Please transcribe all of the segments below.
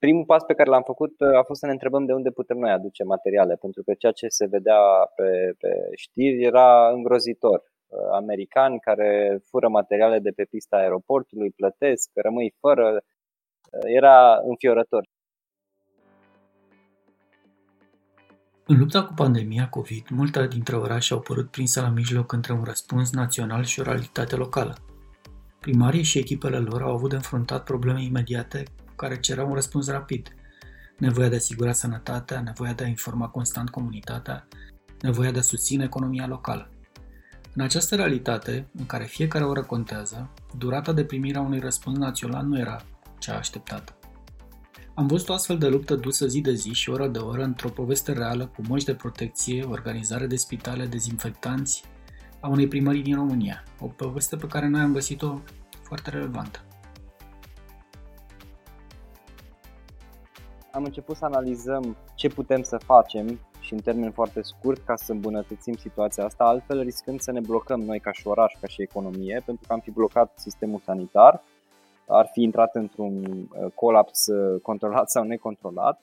primul pas pe care l-am făcut uh, a fost să ne întrebăm de unde putem noi aduce materiale, pentru că ceea ce se vedea pe, pe știri era îngrozitor. Uh, americani care fură materiale de pe pista aeroportului, plătesc, rămâi fără, uh, era înfiorător. În lupta cu pandemia COVID, multe dintre orașe au părut prinse la mijloc între un răspuns național și o realitate locală. Primarii și echipele lor au avut de înfruntat probleme imediate care cereau un răspuns rapid. Nevoia de a asigura sănătatea, nevoia de a informa constant comunitatea, nevoia de a susține economia locală. În această realitate, în care fiecare oră contează, durata de primire a unui răspuns național nu era cea așteptată. Am văzut o astfel de luptă dusă zi de zi și oră de oră într-o poveste reală cu moși de protecție, organizare de spitale, dezinfectanți, a unei primării din România. O poveste pe care noi am găsit-o foarte relevantă. Am început să analizăm ce putem să facem și în termen foarte scurt ca să îmbunătățim situația asta, altfel riscând să ne blocăm noi ca și oraș, ca și economie, pentru că am fi blocat sistemul sanitar, ar fi intrat într-un uh, colaps uh, controlat sau necontrolat,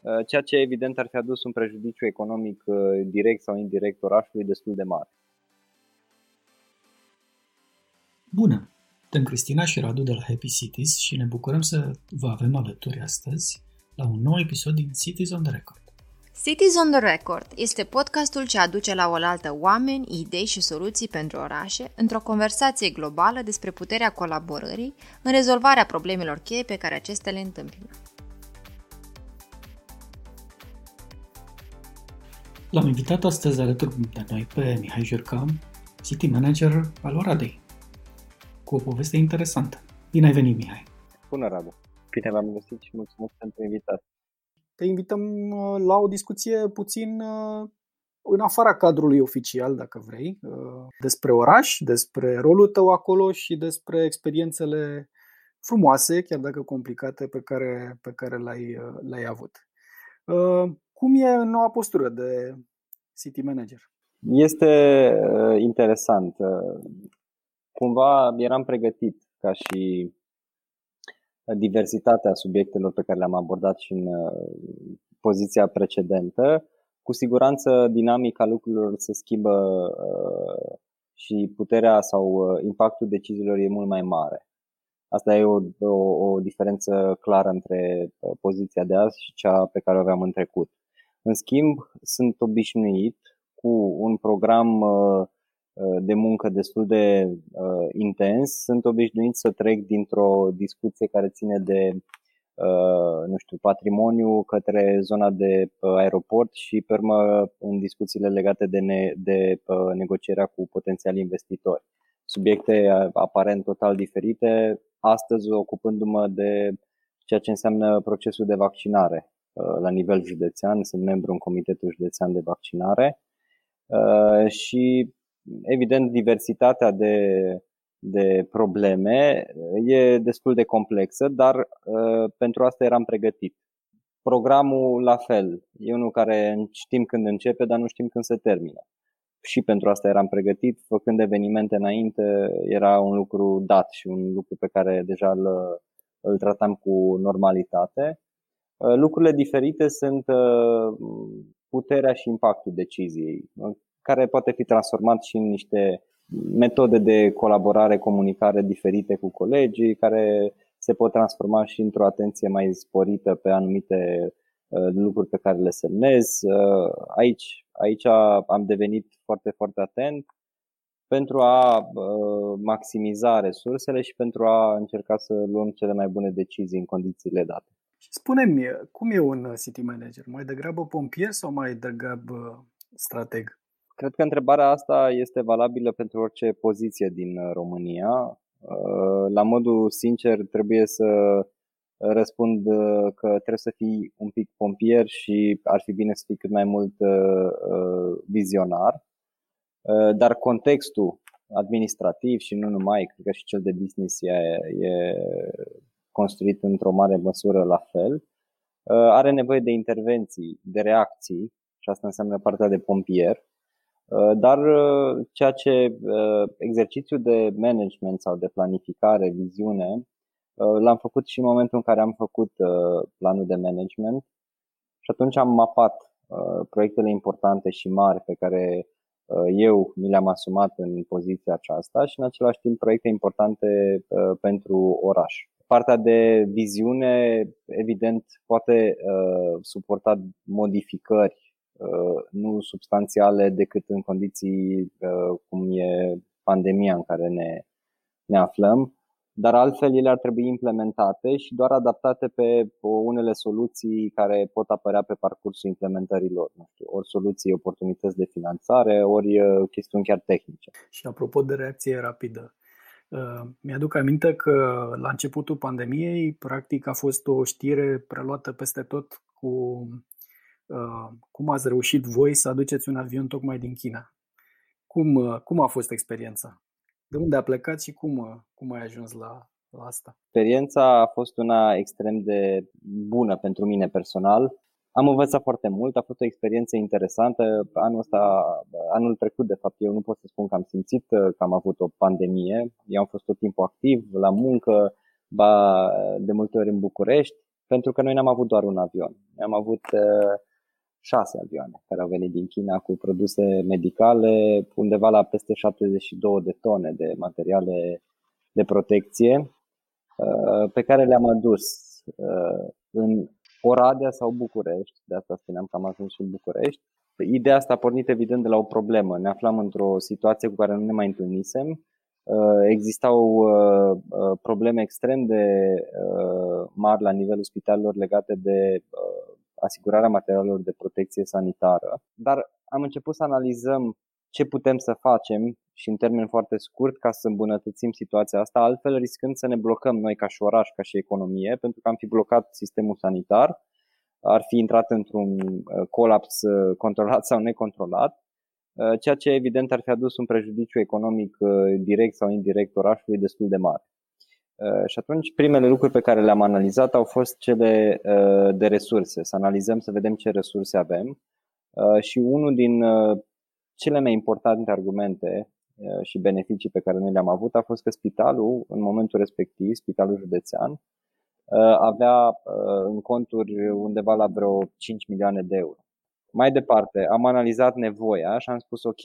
uh, ceea ce evident ar fi adus un prejudiciu economic direct sau indirect orașului destul de mare. Bună! Suntem Cristina și Radu de la Happy Cities și ne bucurăm să vă avem alături astăzi la un nou episod din Cities on the Record. Cities on the Record este podcastul ce aduce la oaltă oameni, idei și soluții pentru orașe într-o conversație globală despre puterea colaborării în rezolvarea problemelor cheie pe care acestea le întâmpină. L-am invitat astăzi alături de noi pe Mihai Jurca, City Manager al Oradei, cu o poveste interesantă. Bine ai venit, Mihai! Bună, Radu! Bine v-am găsit și mulțumesc pentru invitație. Te invităm uh, la o discuție puțin uh, în afara cadrului oficial, dacă vrei, uh, despre oraș, despre rolul tău acolo și despre experiențele frumoase, chiar dacă complicate, pe care, pe care le-ai, le-ai avut. Cum e noua postură de city manager? Este interesant. Cumva eram pregătit ca și diversitatea subiectelor pe care le-am abordat și în uh, poziția precedentă. Cu siguranță dinamica lucrurilor se schimbă uh, și puterea sau uh, impactul deciziilor e mult mai mare. Asta e o, o, o diferență clară între poziția de azi și cea pe care o aveam în trecut. În schimb, sunt obișnuit cu un program uh, Uh, de muncă destul de uh, intens, sunt obișnuit să trec dintr-o discuție care ține de uh, nu știu, patrimoniu către zona de aeroport și pe urmă în discuțiile legate de, ne, de negocierea cu potențiali investitori. Subiecte aparent total diferite, astăzi ocupându-mă de ceea ce înseamnă procesul de vaccinare la nivel județean, sunt membru în Comitetul Județean de Vaccinare și evident, diversitatea de, de probleme e destul de complexă, dar uh, pentru asta eram pregătit. Programul la fel, e unul care știm când începe, dar nu știm când se termină. Și pentru asta eram pregătit, făcând evenimente înainte, era un lucru dat și un lucru pe care deja îl, îl tratam cu normalitate. Uh, lucrurile diferite sunt uh, puterea și impactul deciziei care poate fi transformat și în niște metode de colaborare, comunicare diferite cu colegii, care se pot transforma și într-o atenție mai sporită pe anumite uh, lucruri pe care le semnez. Uh, aici, aici am devenit foarte, foarte atent pentru a uh, maximiza resursele și pentru a încerca să luăm cele mai bune decizii în condițiile date. Spune-mi, cum e un city manager? Mai degrabă pompier sau mai degrabă strateg? Cred că întrebarea asta este valabilă pentru orice poziție din uh, România. Uh, la modul sincer, trebuie să răspund uh, că trebuie să fii un pic pompier și ar fi bine să fii cât mai mult vizionar. Dar contextul administrativ și nu numai, cred că și cel de business e, e construit într-o mare măsură la fel. Are nevoie de intervenții, de reacții și asta înseamnă partea de pompier Uh, dar uh, ceea ce uh, exercițiul de management sau de planificare, viziune, L-am făcut și în momentul în care am făcut planul de management și atunci am mapat proiectele importante și mari pe care eu mi le-am asumat în poziția aceasta și în același timp proiecte importante pentru oraș. Partea de viziune, evident, poate suporta modificări Uh, nu substanțiale decât în condiții uh, cum e pandemia în care ne, ne aflăm, dar altfel ele ar trebui implementate și doar adaptate pe unele soluții care pot apărea pe parcursul implementărilor. Nu știu, ori soluții, oportunități de finanțare, ori uh, chestiuni chiar tehnice. Și apropo de reacție rapidă, mi-aduc aminte că la începutul pandemiei, practic a fost o știre preluată peste tot cu Uh, cum ați reușit voi să aduceți un avion tocmai din China. Cum, uh, cum a fost experiența? De unde a plecat și cum, uh, cum ai ajuns la, la asta? Experiența a fost una extrem de bună pentru mine personal. Am învățat foarte mult, a fost o experiență interesantă. Anul ăsta, anul trecut, de fapt, eu nu pot să spun că am simțit că am avut o pandemie. Eu am fost tot timpul activ, la muncă, ba de multe ori în București, pentru că noi n-am avut doar un avion. Am avut uh, șase avioane care au venit din China cu produse medicale, undeva la peste 72 de tone de materiale de protecție uh, pe care le-am adus uh, în Oradea sau București, de asta spuneam că am ajuns și în București. Ideea asta a pornit evident de la o problemă. Ne aflam într-o situație cu care nu ne mai întâlnisem. Uh, existau probleme extrem de mari la nivelul spitalelor legate de asigurarea materialelor de protecție sanitară, dar am început să analizăm ce putem să facem și în termen foarte scurt ca să îmbunătățim situația asta, altfel riscând să ne blocăm noi ca și oraș, ca și economie, pentru că am fi blocat sistemul sanitar, ar fi intrat într-un uh, colaps uh, controlat sau necontrolat, uh, ceea ce evident ar fi adus un prejudiciu economic direct sau indirect orașului destul de mare. Uh, și atunci primele lucruri pe care le-am analizat au fost cele uh, de resurse, să analizăm, să vedem ce resurse avem. Uh, și unul din cele mai importante argumente și beneficii pe care noi le-am avut a fost că spitalul, în momentul respectiv, spitalul județean, avea în conturi undeva la vreo 5 milioane de euro. Mai departe, am analizat nevoia și am spus ok,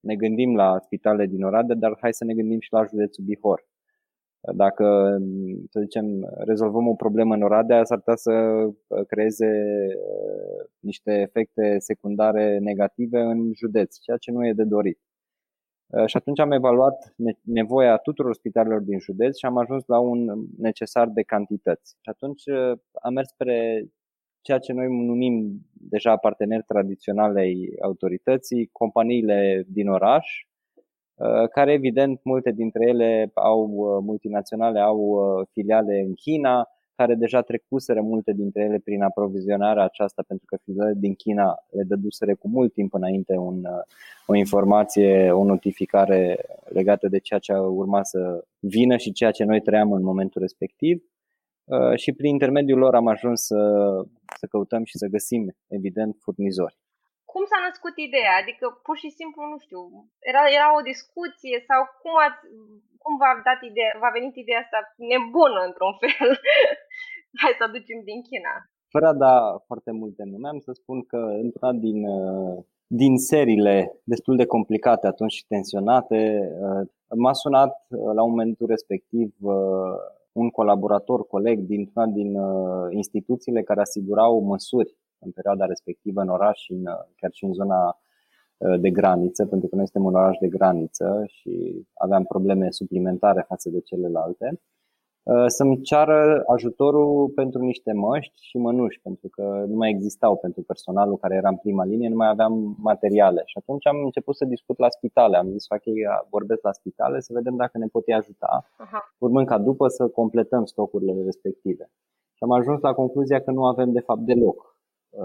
ne gândim la spitale din Oradea, dar hai să ne gândim și la județul Bihor dacă, să zicem, rezolvăm o problemă în Oradea, s-ar putea să uh, creeze uh, niște efecte secundare negative în județ, ceea ce nu e de dorit. Uh, și atunci am evaluat nevoia tuturor spitalelor din județ și am ajuns la un necesar de cantități. Și atunci am mers spre ceea ce noi numim deja parteneri tradiționale ai autorității, companiile din oraș, Uh, care evident multe dintre ele au uh, multinaționale, au uh, filiale în China, care deja trecuseră multe dintre ele prin aprovizionarea aceasta, pentru că filiale din China le dăduseră cu mult timp înainte un, o informație, o notificare legată de ceea ce urma să vină și ceea ce noi trăiam în momentul respectiv. Și prin intermediul lor am ajuns să, să căutăm și să găsim, evident, furnizori cum s-a născut ideea? Adică pur și simplu, nu știu, era, era o discuție sau cum, ați, cum v-a, dat ideea, v-a venit ideea asta nebună într-un fel? Hai să aducem din China. Fără a da foarte multe nume, am să spun că într-una din, din seriile destul de complicate atunci și tensionate, m-a sunat la momentul respectiv un colaborator, coleg dintr-una din instituțiile care asigurau măsuri în perioada respectivă în oraș și în, chiar și în zona uh, de graniță, pentru că noi suntem un oraș de graniță și aveam probleme suplimentare față de celelalte, uh, să-mi ceară ajutorul pentru niște măști și mănuși, pentru că nu mai existau pentru personalul care era în prima linie, nu mai aveam materiale. Și atunci am început să discut la spitale. Am zis, ok, vorbesc la spitale să vedem dacă ne pot ajuta, Aha. urmând ca după să completăm stocurile respective. Și am ajuns la concluzia că nu avem de fapt deloc Uh,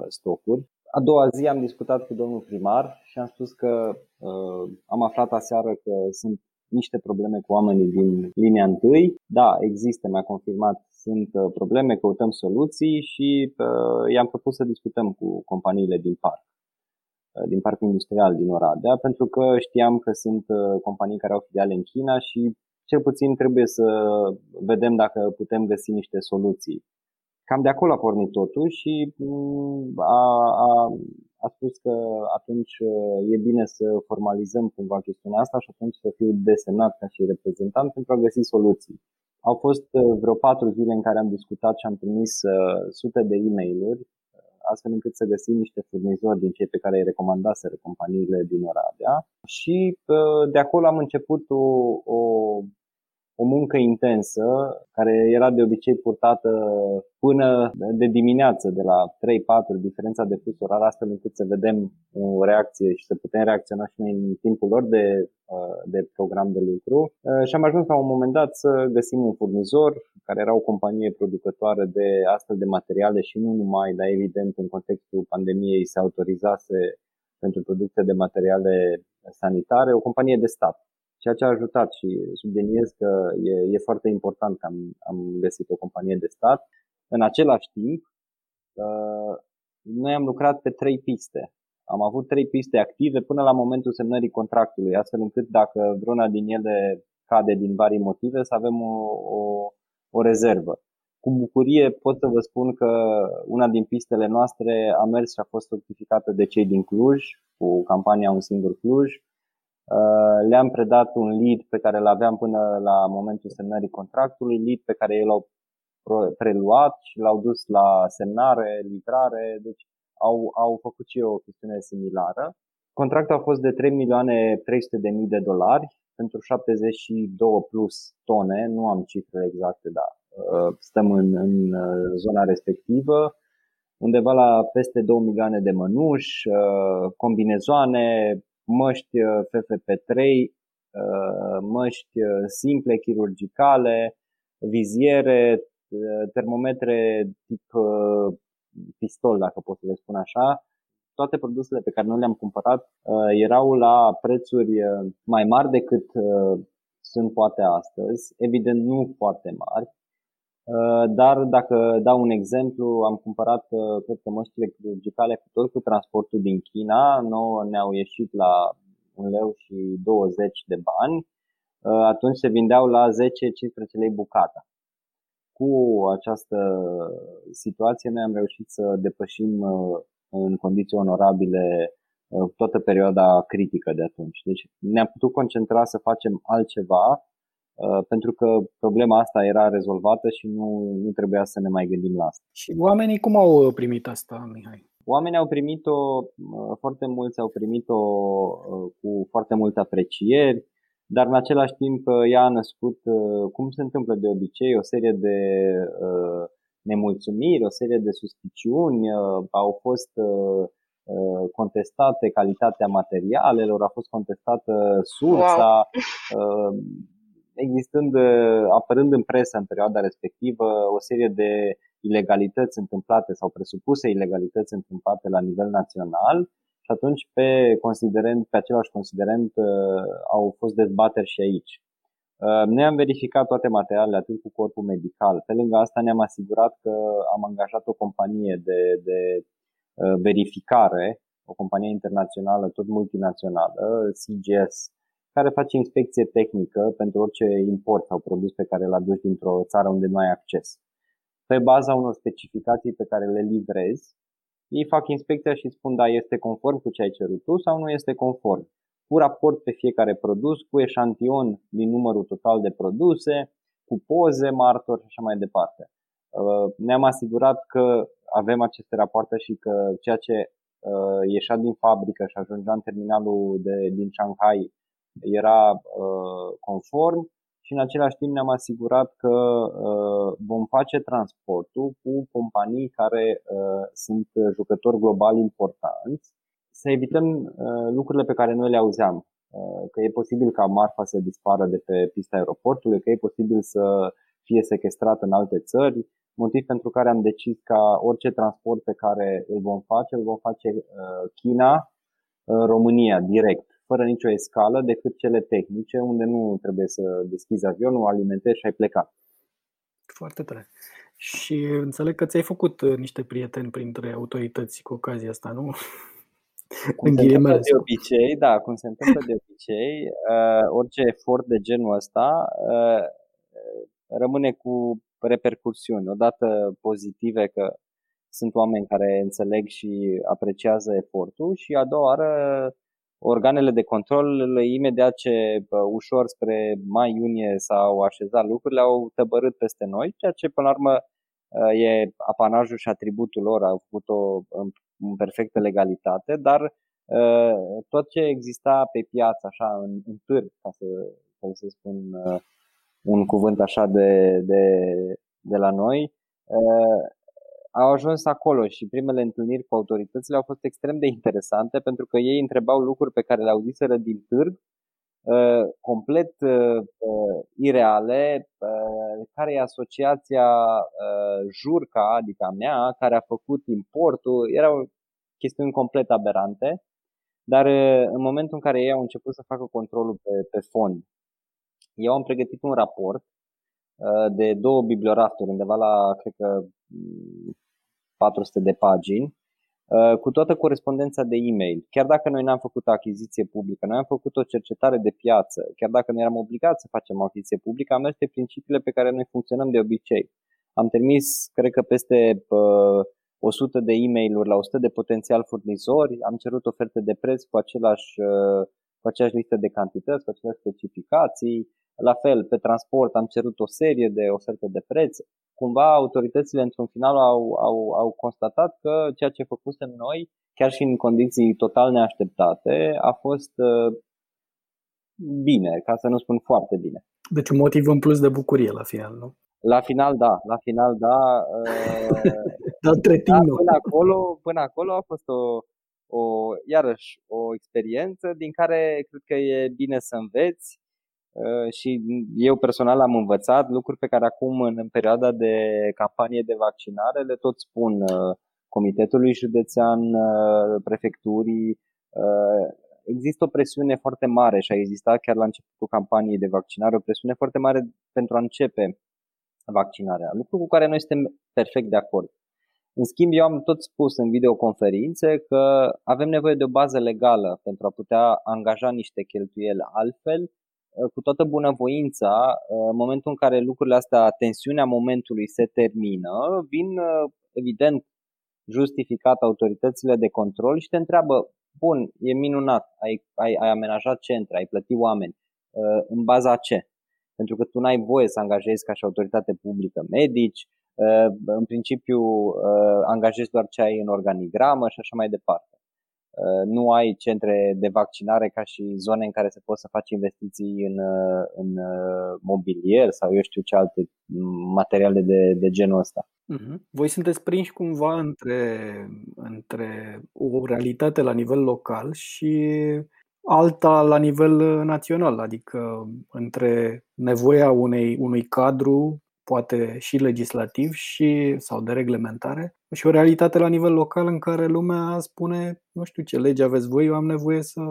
stocuri. A doua zi am discutat cu domnul primar și am spus că uh, am aflat aseară că sunt niște probleme cu oamenii din linia întâi. Da, există, mi-a confirmat, sunt uh, probleme, căutăm soluții și uh, i-am propus să discutăm cu companiile din parc, uh, din parcul industrial din Oradea, pentru că știam că sunt uh, companii care au filiale în China și cel puțin trebuie să vedem dacă putem găsi niște soluții. Cam de acolo a pornit totul și mm, a, a, a spus că atunci e bine să formalizăm cumva chestiunea asta și atunci să fiu desemnat ca și reprezentant pentru a găsi soluții. Au fost vreo patru zile în care am discutat și am trimis sute de e mail astfel încât să găsim niște furnizori din cei pe care îi recomandaseră companiile din Oradea și de acolo am început o, o o muncă intensă care era de obicei purtată până de dimineață, de la 3-4, diferența de fus orar, astfel încât să vedem o reacție și să putem reacționa și noi în timpul lor de, uh, de program de lucru. Uh, și am ajuns la un moment dat să găsim un furnizor care era o companie producătoare de astfel de materiale și nu numai, dar evident în contextul pandemiei se autorizase pentru producție de materiale sanitare, o companie de stat ceea ce a ajutat și subliniez că e, e foarte important că am, am găsit o companie de stat. În același timp, uh, noi am lucrat pe trei piste. Am avut trei piste active până la momentul semnării contractului, astfel încât dacă vreuna din ele cade din vari motive, să avem o, o, o rezervă. Cu bucurie pot să vă spun că una din pistele noastre a mers și a fost certificată de cei din Cluj, cu campania Un singur Cluj. Uh, le-am predat un lead pe care îl aveam până la momentul semnării contractului, lead pe care ei l-au preluat și l-au dus la semnare, livrare, deci au, au făcut și o chestiune similară. Contractul a fost de 3 milioane 300 de mii de dolari pentru 72 plus tone, nu am cifre exacte, dar uh, stăm în, în uh, zona respectivă, undeva la peste 2 milioane de mănuși, combinezoane, măști uh, FFP3, uh, măști uh, simple chirurgicale, viziere, termometre tip pistol, dacă pot să le spun așa. Toate produsele pe care noi le-am cumpărat erau la prețuri mai mari decât sunt poate astăzi, evident nu foarte mari, dar dacă dau un exemplu, am cumpărat, cred că măștile chirurgicale cu tot cu transportul din China, nouă ne-au ieșit la un leu și 20 de bani, atunci se vindeau la 10-15 lei bucata. Cu această situație noi am reușit să depășim în condiții onorabile toată perioada critică de atunci. Deci ne-am putut concentra să facem altceva Uh, pentru că problema asta era rezolvată și nu, nu trebuia să ne mai gândim la asta. Și oamenii cum au primit asta, Mihai? Oamenii au primit-o, uh, foarte mulți au primit-o uh, cu foarte multe aprecieri, dar în același timp ea a născut, cum se întâmplă de obicei, o serie de nemulțumiri, o serie de suspiciuni, au fost contestate calitatea materialelor, a fost contestată sursa, wow existând, uh, apărând în presă în perioada respectivă o serie de ilegalități întâmplate sau presupuse ilegalități întâmplate la nivel național și atunci pe, considerent, pe același considerent uh, au fost dezbateri și aici. Uh, noi am verificat toate materialele atât cu corpul medical. Pe lângă asta ne-am asigurat că am angajat o companie de, de verificare, o companie internațională, tot multinațională, CGS, care face inspecție tehnică pentru orice import sau produs pe care îl aduci dintr-o țară unde nu ai acces. Pe baza unor specificații pe care le livrezi, ei fac inspecția și spun da, este conform cu ce ai cerut tu sau nu este conform. Cu raport pe fiecare produs, cu eșantion din numărul total de produse, cu poze, martori și așa mai departe. Uh, ne-am asigurat că avem aceste rapoarte și că ceea ce uh, ieșea din fabrică și ajungea în terminalul de, din Shanghai era uh, conform și în același timp ne-am asigurat că uh, vom face transportul cu companii care uh, sunt jucători globali importanți, să evităm lucrurile pe care noi le auzeam, că e posibil ca marfa să dispară de pe pista aeroportului, că e posibil să fie sequestrat în alte țări, motiv pentru care am decis ca orice transport pe care îl vom face, îl vom face China, România, direct fără nicio escală decât cele tehnice, unde nu trebuie să deschizi avionul, alimentezi și ai plecat. Foarte tare. Și înțeleg că ți-ai făcut uh, niște prieteni printre autorități cu ocazia asta, nu? cum se întâmplă de obicei, da, cum se întâmplă de obicei, uh, orice efort de genul ăsta uh, rămâne cu repercursiuni. Odată pozitive că sunt oameni care înțeleg și apreciază efortul și a doua oară organele de control imediat ce ușor spre mai-iunie s-au așezat lucrurile au tăbărât peste noi, ceea ce până la urmă e apanajul și atributul lor, au făcut-o în perfectă legalitate, dar tot ce exista pe piață, așa, în, în târg, ca să, ca să spun un cuvânt așa de, de, de la noi, au ajuns acolo și primele întâlniri cu autoritățile au fost extrem de interesante pentru că ei întrebau lucruri pe care le auziseră din târg, uh, complet uh, uh, ireale, care e asociația Jurca, adică a mea, care a făcut importul, erau chestiuni complet aberante, dar în momentul în care ei au început să facă controlul pe, pe fond, eu am pregătit un raport de două bibliorafturi, undeva la, cred că, 400 de pagini, uh, cu toată corespondența de e-mail. Chiar dacă noi n-am făcut o achiziție publică, noi am făcut o cercetare de piață, chiar dacă noi eram obligați să facem o achiziție publică, am mers pe principiile pe care noi funcționăm de obicei. Am trimis, cred că peste 100 uh, de e-mail-uri la 100 de potențial furnizori, am cerut oferte de preț cu, același, uh, cu aceeași listă de cantități, cu aceleași specificații, la fel, pe transport am cerut o serie de oferte de preț. Cumva autoritățile într-un final au, au, au constatat că ceea ce făcusem noi, chiar și în condiții total neașteptate, a fost uh, bine, ca să nu spun foarte bine. Deci un motiv în plus de bucurie la final, nu? La final, da. La final, da. Uh, Dar între timp, da, până acolo, până acolo a fost o, o, iarăși, o experiență din care cred că e bine să înveți Uh, și eu personal am învățat lucruri pe care acum în perioada de campanie de vaccinare le tot spun uh, Comitetului Județean, uh, prefecturii. Există o presiune foarte mare și a existat chiar la începutul campaniei de vaccinare o presiune foarte mare pentru a începe vaccinarea, lucru cu care noi suntem perfect de acord. În schimb, eu am tot spus în videoconferințe că avem nevoie de o bază legală pentru a putea angaja niște cheltuieli altfel Uh, cu toată bunăvoința, uh, în momentul în care lucrurile astea, tensiunea momentului se termină, vin uh, evident justificat autoritățile de control și te întreabă, bun, e minunat, ai, ai, ai amenajat centre, ai plătit oameni, în baza ce? Pentru că tu n-ai voie să angajezi ca și autoritate publică medici, în principiu angajezi doar ce ai în organigramă și așa mai departe. Uh, nu ai centre de vaccinare ca și zone în care se pot să faci investiții în, uh, în uh, mobilier sau eu știu ce alte materiale de, de genul ăsta. Uh-huh. Voi sunteți prinși cumva între, între o realitate la nivel local și alta la nivel național, adică între nevoia unei, unui cadru poate și legislativ și, sau de reglementare și o realitate la nivel local în care lumea spune, nu știu ce lege aveți voi, eu am nevoie să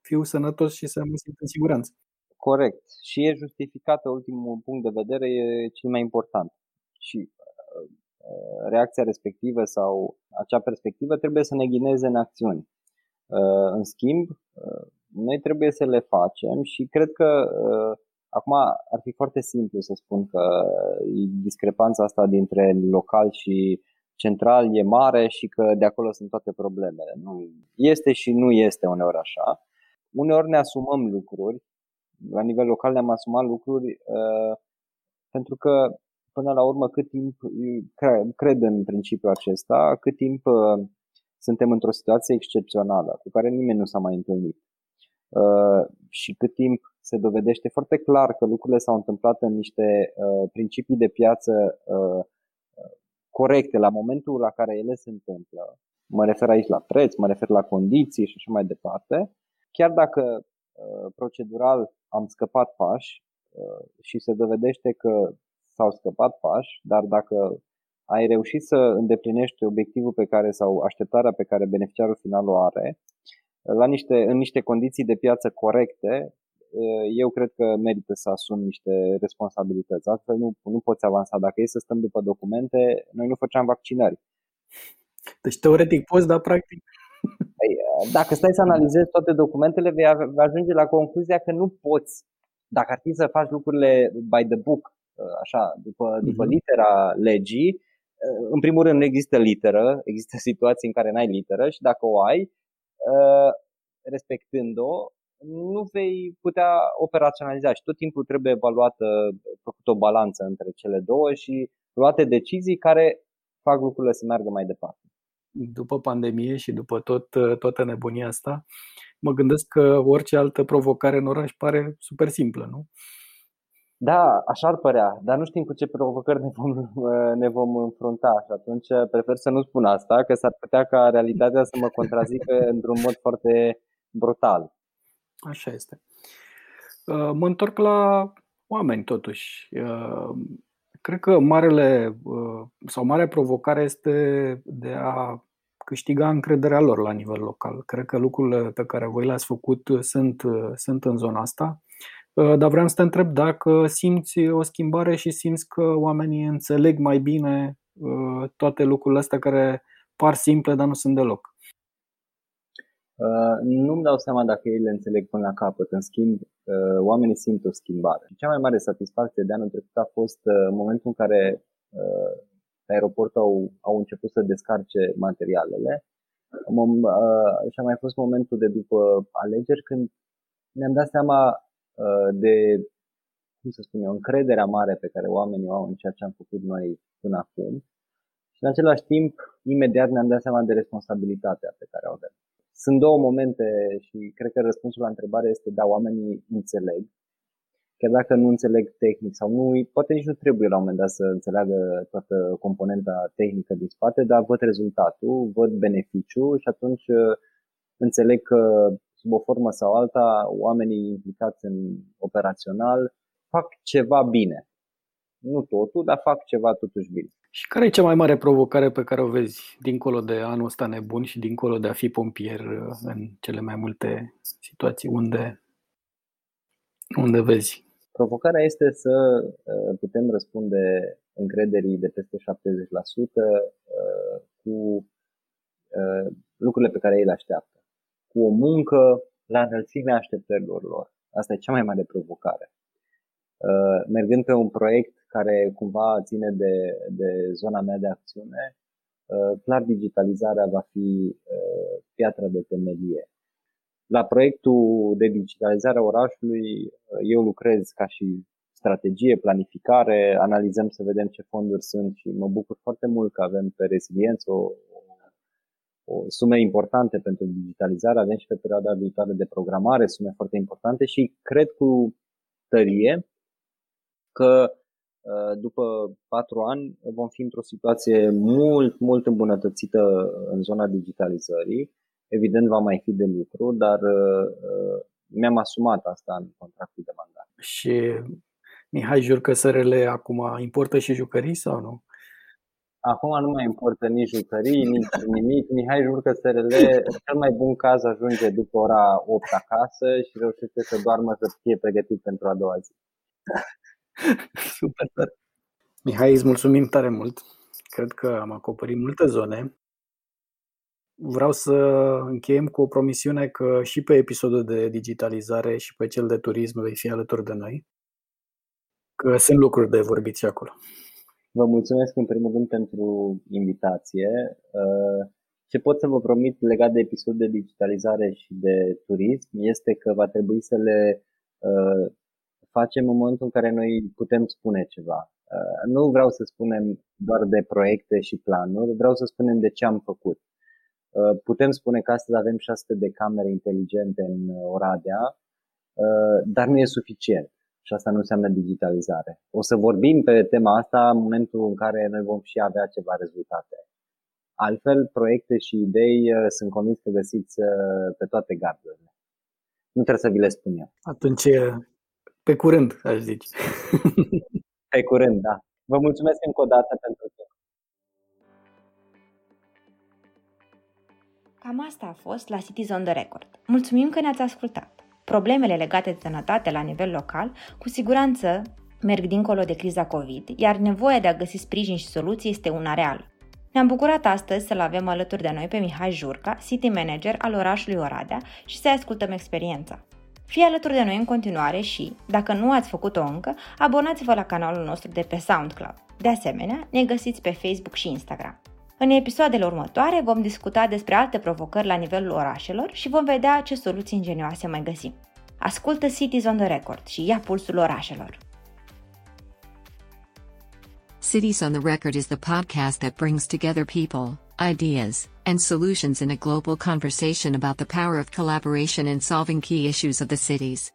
fiu sănătos și să mă simt în siguranță. Corect. Și e justificată ultimul punct de vedere, e cel mai important. Și uh, reacția respectivă sau acea perspectivă trebuie să ne ghineze în acțiuni. Uh, în schimb, uh, noi trebuie să le facem și cred că Acum ar fi foarte simplu să spun că discrepanța asta dintre local și central e mare și că de acolo sunt toate problemele. Nu, este și nu este uneori așa. Uneori ne asumăm lucruri, la nivel local ne-am asumat lucruri uh, pentru că până la urmă cât timp, cred în principiul acesta, cât timp uh, suntem într-o situație excepțională cu care nimeni nu s-a mai întâlnit uh, și cât timp se dovedește foarte clar că lucrurile s-au întâmplat în niște uh, principii de piață uh, corecte la momentul la care ele se întâmplă. Mă refer aici la preț, mă refer la condiții și așa mai departe. Chiar dacă uh, procedural am scăpat pași uh, și se dovedește că s-au scăpat pași, dar dacă ai reușit să îndeplinești obiectivul pe care sau așteptarea pe care beneficiarul final o are, la niște, în niște condiții de piață corecte, eu cred că merită să asum niște responsabilități. Altfel nu, nu poți avansa. Dacă e să stăm după documente, noi nu făceam vaccinări. Deci teoretic poți, dar practic... Păi, dacă stai să analizezi toate documentele, vei ajunge la concluzia că nu poți, dacă ar fi să faci lucrurile by the book, așa, după, după uh-huh. litera legii, în primul rând nu există literă, există situații în care n-ai literă și dacă o ai, respectând-o, nu vei putea operaționaliza și tot timpul trebuie evaluată, făcut o balanță între cele două și luate decizii care fac lucrurile să meargă mai departe. După pandemie și după tot, toată nebunia asta, mă gândesc că orice altă provocare în oraș pare super simplă, nu? Da, așa ar părea, dar nu știm cu ce provocări ne vom, ne vom înfrunta și atunci prefer să nu spun asta, că s-ar putea ca realitatea să mă contrazică într-un mod foarte brutal. Așa este. Uh, mă întorc la oameni, totuși. Uh, cred că marele uh, sau marea provocare este de a câștiga încrederea lor la nivel local. Cred că lucrurile pe care voi le-ați făcut sunt, sunt în zona asta. Dar vreau să te întreb dacă simți o schimbare și simți că oamenii înțeleg mai bine toate lucrurile astea care par simple, dar nu sunt deloc. Uh, nu-mi dau seama dacă ei le înțeleg până la capăt. În schimb, uh, oamenii simt o schimbare. Cea mai mare satisfacție de anul trecut a fost uh, momentul în care aeroportul au, au început să descarce materialele. Și a mai fost momentul de după alegeri când ne-am dat seama de, cum să spun eu, încrederea mare pe care oamenii o au în ceea ce am făcut noi până acum. Și în același timp, imediat ne-am dat seama de responsabilitatea pe care o avem. Sunt două momente și cred că răspunsul la întrebare este da, oamenii înțeleg. Chiar dacă nu înțeleg tehnic sau nu, poate nici nu trebuie la un moment dat să înțeleagă toată componenta tehnică din spate, dar văd rezultatul, văd beneficiu și atunci uh, înțeleg că sub o formă sau alta oamenii implicați în operațional fac ceva bine. Nu totul, dar fac ceva totuși bine. Și care e cea mai mare provocare pe care o vezi dincolo de anul ăsta nebun și dincolo de a fi pompier uh, în cele mai multe situații unde, unde vezi? Provocarea este să uh, putem răspunde încrederii de peste 70% uh, cu lucrurile pe care ei le așteaptă. Cu o muncă la înălțimea așteptărilor lor. Asta e cea mai mare provocare. Mergând pe un proiect care cumva ține de, de zona mea de acțiune, uh, clar digitalizarea va fi uh, piatra de temelie. La proiectul de digitalizare a orașului uh, eu lucrez ca și strategie, planificare, analizăm să vedem ce fonduri sunt și mă bucur foarte mult că avem pe reziliență o, o sume importante pentru digitalizare, avem și pe perioada viitoare de programare sume foarte importante și cred cu tărie că Uh, după patru ani vom fi într-o situație mult, mult îmbunătățită în zona digitalizării. Evident va mai fi de lucru, dar uh, uh, mi-am asumat asta în contractul de mandat. Și Mihai Jurcă SRL acum importă și jucării sau nu? Acum nu mai importă nici jucării, nici nimic. Mihai Jurcă SRL, cel mai bun caz ajunge după ora 8 acasă și reușește să doarmă să fie pregătit pentru a doua zi. Super tare. Mihai, îți mulțumim tare mult. Cred că am acoperit multe zone. Vreau să încheiem cu o promisiune că și pe episodul de digitalizare și pe cel de turism vei fi alături de noi. Că sunt lucruri de vorbit și acolo. Vă mulțumesc în primul rând pentru invitație. Ce pot să vă promit legat de episodul de digitalizare și de turism este că va trebui să le facem în momentul în care noi putem spune ceva. Uh, nu vreau să spunem doar de proiecte și planuri, vreau să spunem de ce am făcut. Uh, putem spune că astăzi avem 600 de camere inteligente în Oradea, uh, dar nu e suficient și asta nu înseamnă digitalizare. O să vorbim pe tema asta în momentul în care noi vom și avea ceva rezultate. Altfel, proiecte și idei sunt convins că găsiți pe toate gardurile. Nu trebuie să vi le spun eu. Atunci pe curând, aș zice. Pe curând, da. Vă mulțumesc încă o dată pentru timp. Cam asta a fost la Cities on the Record. Mulțumim că ne-ați ascultat. Problemele legate de sănătate la nivel local, cu siguranță, merg dincolo de criza COVID, iar nevoia de a găsi sprijin și soluții este una reală. Ne-am bucurat astăzi să-l avem alături de noi pe Mihai Jurca, City Manager al orașului Oradea și să ascultăm experiența. Fii alături de noi în continuare și, dacă nu ați făcut-o încă, abonați-vă la canalul nostru de pe SoundCloud. De asemenea, ne găsiți pe Facebook și Instagram. În episoadele următoare vom discuta despre alte provocări la nivelul orașelor și vom vedea ce soluții ingenioase mai găsim. Ascultă Cities on the Record și ia pulsul orașelor. Cities on the Record is the podcast that brings together people, ideas, and solutions in a global conversation about the power of collaboration in solving key issues of the cities.